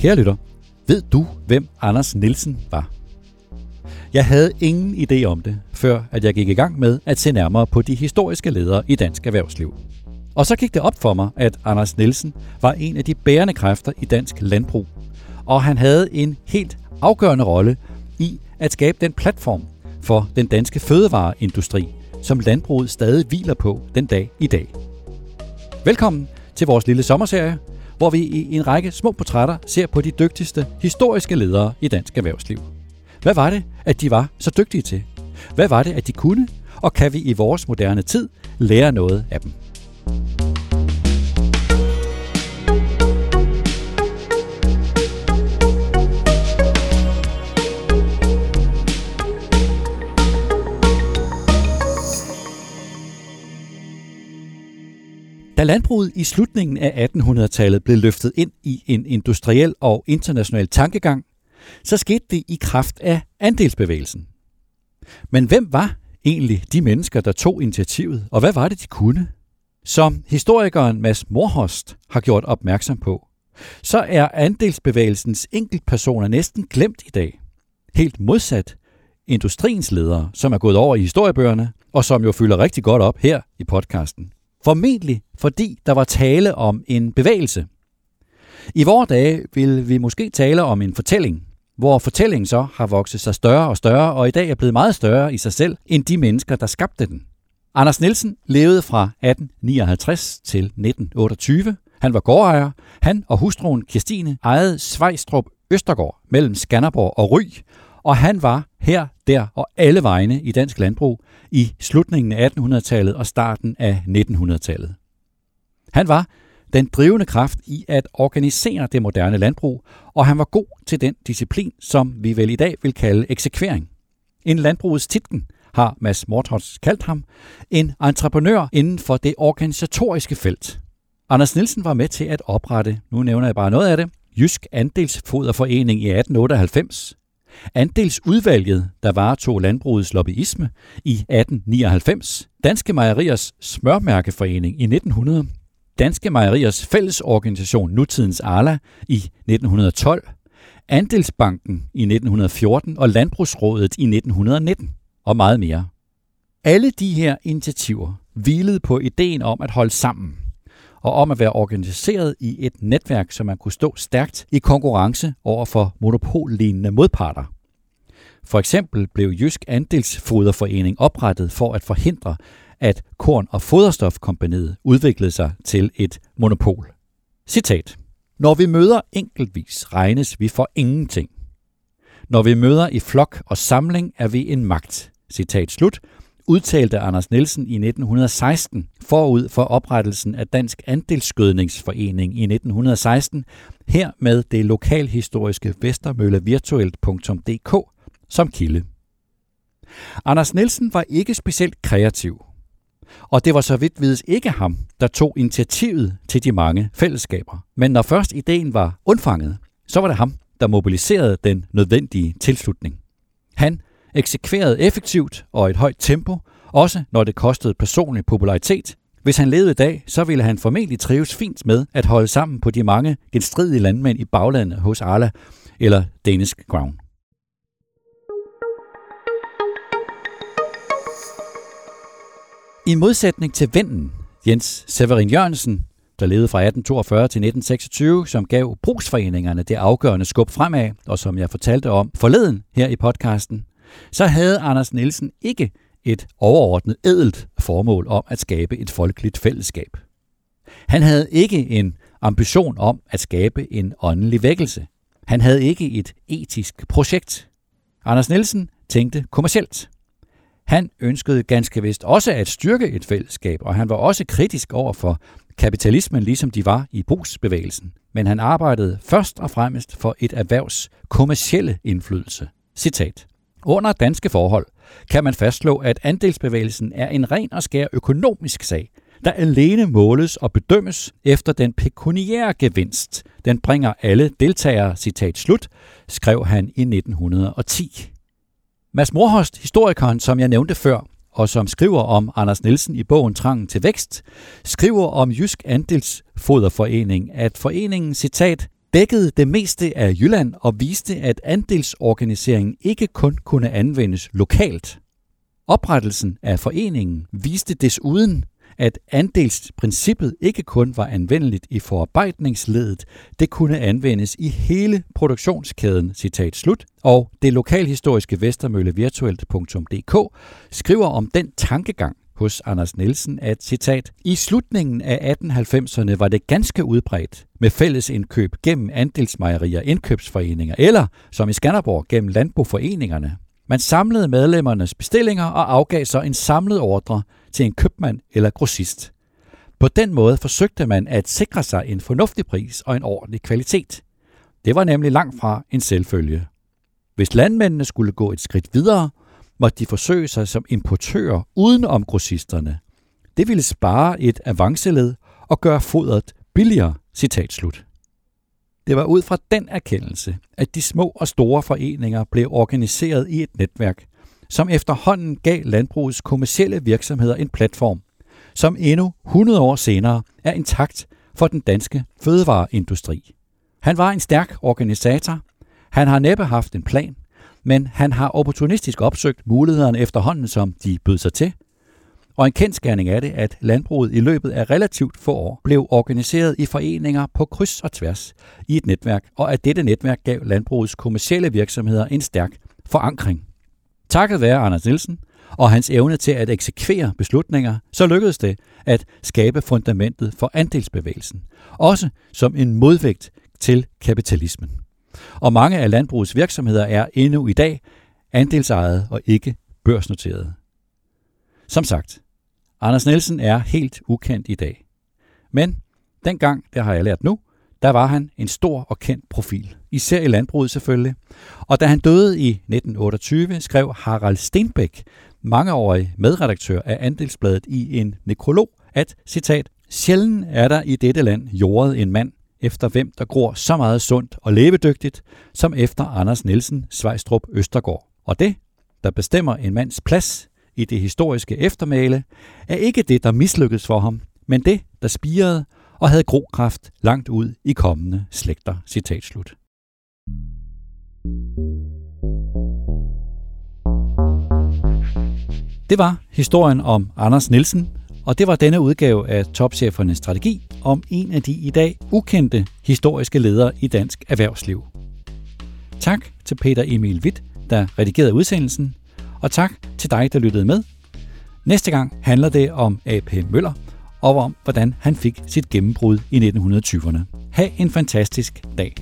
Kære lytter, ved du, hvem Anders Nielsen var? Jeg havde ingen idé om det, før at jeg gik i gang med at se nærmere på de historiske ledere i dansk erhvervsliv. Og så gik det op for mig, at Anders Nielsen var en af de bærende kræfter i dansk landbrug, og han havde en helt afgørende rolle i at skabe den platform for den danske fødevareindustri, som landbruget stadig hviler på den dag i dag. Velkommen til vores lille sommerserie, hvor vi i en række små portrætter ser på de dygtigste historiske ledere i dansk erhvervsliv. Hvad var det, at de var så dygtige til? Hvad var det, at de kunne? Og kan vi i vores moderne tid lære noget af dem? Landbruget i slutningen af 1800-tallet blev løftet ind i en industriel og international tankegang, så skete det i kraft af andelsbevægelsen. Men hvem var egentlig de mennesker, der tog initiativet, og hvad var det, de kunne? Som historikeren Mads Morhost har gjort opmærksom på, så er andelsbevægelsens enkeltpersoner næsten glemt i dag. Helt modsat industriens ledere, som er gået over i historiebøgerne, og som jo fylder rigtig godt op her i podcasten. Formentlig fordi der var tale om en bevægelse. I vore dage vil vi måske tale om en fortælling, hvor fortællingen så har vokset sig større og større, og i dag er blevet meget større i sig selv end de mennesker, der skabte den. Anders Nielsen levede fra 1859 til 1928. Han var gårdejer. Han og hustruen Kirstine ejede Svejstrup Østergård mellem Skanderborg og Ry, og han var her, der og alle vegne i dansk landbrug i slutningen af 1800-tallet og starten af 1900-tallet. Han var den drivende kraft i at organisere det moderne landbrug, og han var god til den disciplin, som vi vel i dag vil kalde eksekvering. En landbrugets titken har Mads Morthots kaldt ham, en entreprenør inden for det organisatoriske felt. Anders Nielsen var med til at oprette, nu nævner jeg bare noget af det, Jysk Andelsfoderforening i 1898, Andelsudvalget, der varetog landbrugets lobbyisme i 1899, Danske Mejeriers Smørmærkeforening i 1900, Danske Mejeriers Fællesorganisation Nutidens Arla i 1912, Andelsbanken i 1914 og Landbrugsrådet i 1919 og meget mere. Alle de her initiativer hvilede på ideen om at holde sammen og om at være organiseret i et netværk, så man kunne stå stærkt i konkurrence over for monopollignende modparter. For eksempel blev Jysk Andelsfoderforening oprettet for at forhindre, at Korn- og Foderstofkompaniet udviklede sig til et monopol. Citat. Når vi møder enkeltvis, regnes vi for ingenting. Når vi møder i flok og samling, er vi en magt. Citat slut, udtalte Anders Nielsen i 1916 forud for oprettelsen af Dansk Andelsskødningsforening i 1916, her med det lokalhistoriske vestermøllevirtuelt.dk som kilde. Anders Nielsen var ikke specielt kreativ, og det var så vidt vides ikke ham, der tog initiativet til de mange fællesskaber. Men når først ideen var undfanget, så var det ham, der mobiliserede den nødvendige tilslutning. Han eksekverede effektivt og et højt tempo, også når det kostede personlig popularitet. Hvis han levede i dag, så ville han formentlig trives fint med at holde sammen på de mange genstridige landmænd i baglandet hos Arla eller Danish Crown. I modsætning til vennen, Jens Severin Jørgensen, der levede fra 1842 til 1926, som gav brugsforeningerne det afgørende skub fremad, og som jeg fortalte om forleden her i podcasten, så havde Anders Nielsen ikke et overordnet edelt formål om at skabe et folkeligt fællesskab. Han havde ikke en ambition om at skabe en åndelig vækkelse. Han havde ikke et etisk projekt. Anders Nielsen tænkte kommercielt. Han ønskede ganske vist også at styrke et fællesskab, og han var også kritisk over for kapitalismen, ligesom de var i brugsbevægelsen. Men han arbejdede først og fremmest for et erhvervs kommercielle indflydelse. Citat. Under danske forhold kan man fastslå, at andelsbevægelsen er en ren og skær økonomisk sag, der alene måles og bedømmes efter den pekuniære gevinst. Den bringer alle deltagere, citat slut, skrev han i 1910. Mads Morhost, historikeren, som jeg nævnte før, og som skriver om Anders Nielsen i bogen Trangen til Vækst, skriver om Jysk Andelsfoderforening, at foreningen, citat, dækkede det meste af Jylland og viste, at andelsorganiseringen ikke kun kunne anvendes lokalt. Oprettelsen af foreningen viste desuden, at andelsprincippet ikke kun var anvendeligt i forarbejdningsledet, det kunne anvendes i hele produktionskæden, citat slut. Og det lokalhistoriske Vestermølle Virtuelt.dk skriver om den tankegang hos Anders Nielsen, at citat, i slutningen af 1890'erne var det ganske udbredt med fælles indkøb gennem andelsmejerier, indkøbsforeninger eller, som i Skanderborg, gennem landboforeningerne. Man samlede medlemmernes bestillinger og afgav så en samlet ordre til en købmand eller grossist. På den måde forsøgte man at sikre sig en fornuftig pris og en ordentlig kvalitet. Det var nemlig langt fra en selvfølge. Hvis landmændene skulle gå et skridt videre, måtte de forsøge sig som importører uden om grossisterne. Det ville spare et avanceled og gøre fodret billigere, citat slut. Det var ud fra den erkendelse, at de små og store foreninger blev organiseret i et netværk, som efterhånden gav landbrugets kommercielle virksomheder en platform, som endnu 100 år senere er intakt for den danske fødevareindustri. Han var en stærk organisator. Han har næppe haft en plan, men han har opportunistisk opsøgt mulighederne efterhånden, som de bød sig til. Og en kendskærning er det, at landbruget i løbet af relativt få år blev organiseret i foreninger på kryds og tværs i et netværk, og at dette netværk gav landbrugets kommercielle virksomheder en stærk forankring. Takket være Anders Nielsen og hans evne til at eksekvere beslutninger, så lykkedes det at skabe fundamentet for andelsbevægelsen, også som en modvægt til kapitalismen. Og mange af landbrugets virksomheder er endnu i dag andelsejede og ikke børsnoterede. Som sagt, Anders Nielsen er helt ukendt i dag. Men dengang, det har jeg lært nu, der var han en stor og kendt profil. Især i landbruget selvfølgelig. Og da han døde i 1928, skrev Harald Stenbæk, mangeårig medredaktør af Andelsbladet i en nekrolog, at, citat, Sjælden er der i dette land jordet en mand, efter hvem der gror så meget sundt og levedygtigt, som efter Anders Nielsen Svejstrup Østergaard. Og det, der bestemmer en mands plads i det historiske eftermæle, er ikke det, der mislykkedes for ham, men det, der spirede og havde grokraft langt ud i kommende slægter. Citat slut. Det var historien om Anders Nielsen, og det var denne udgave af Topchefernes Strategi om en af de i dag ukendte historiske ledere i dansk erhvervsliv. Tak til Peter Emil Witt, der redigerede udsendelsen, og tak til dig, der lyttede med. Næste gang handler det om A.P. Møller og om, hvordan han fik sit gennembrud i 1920'erne. Ha' en fantastisk dag.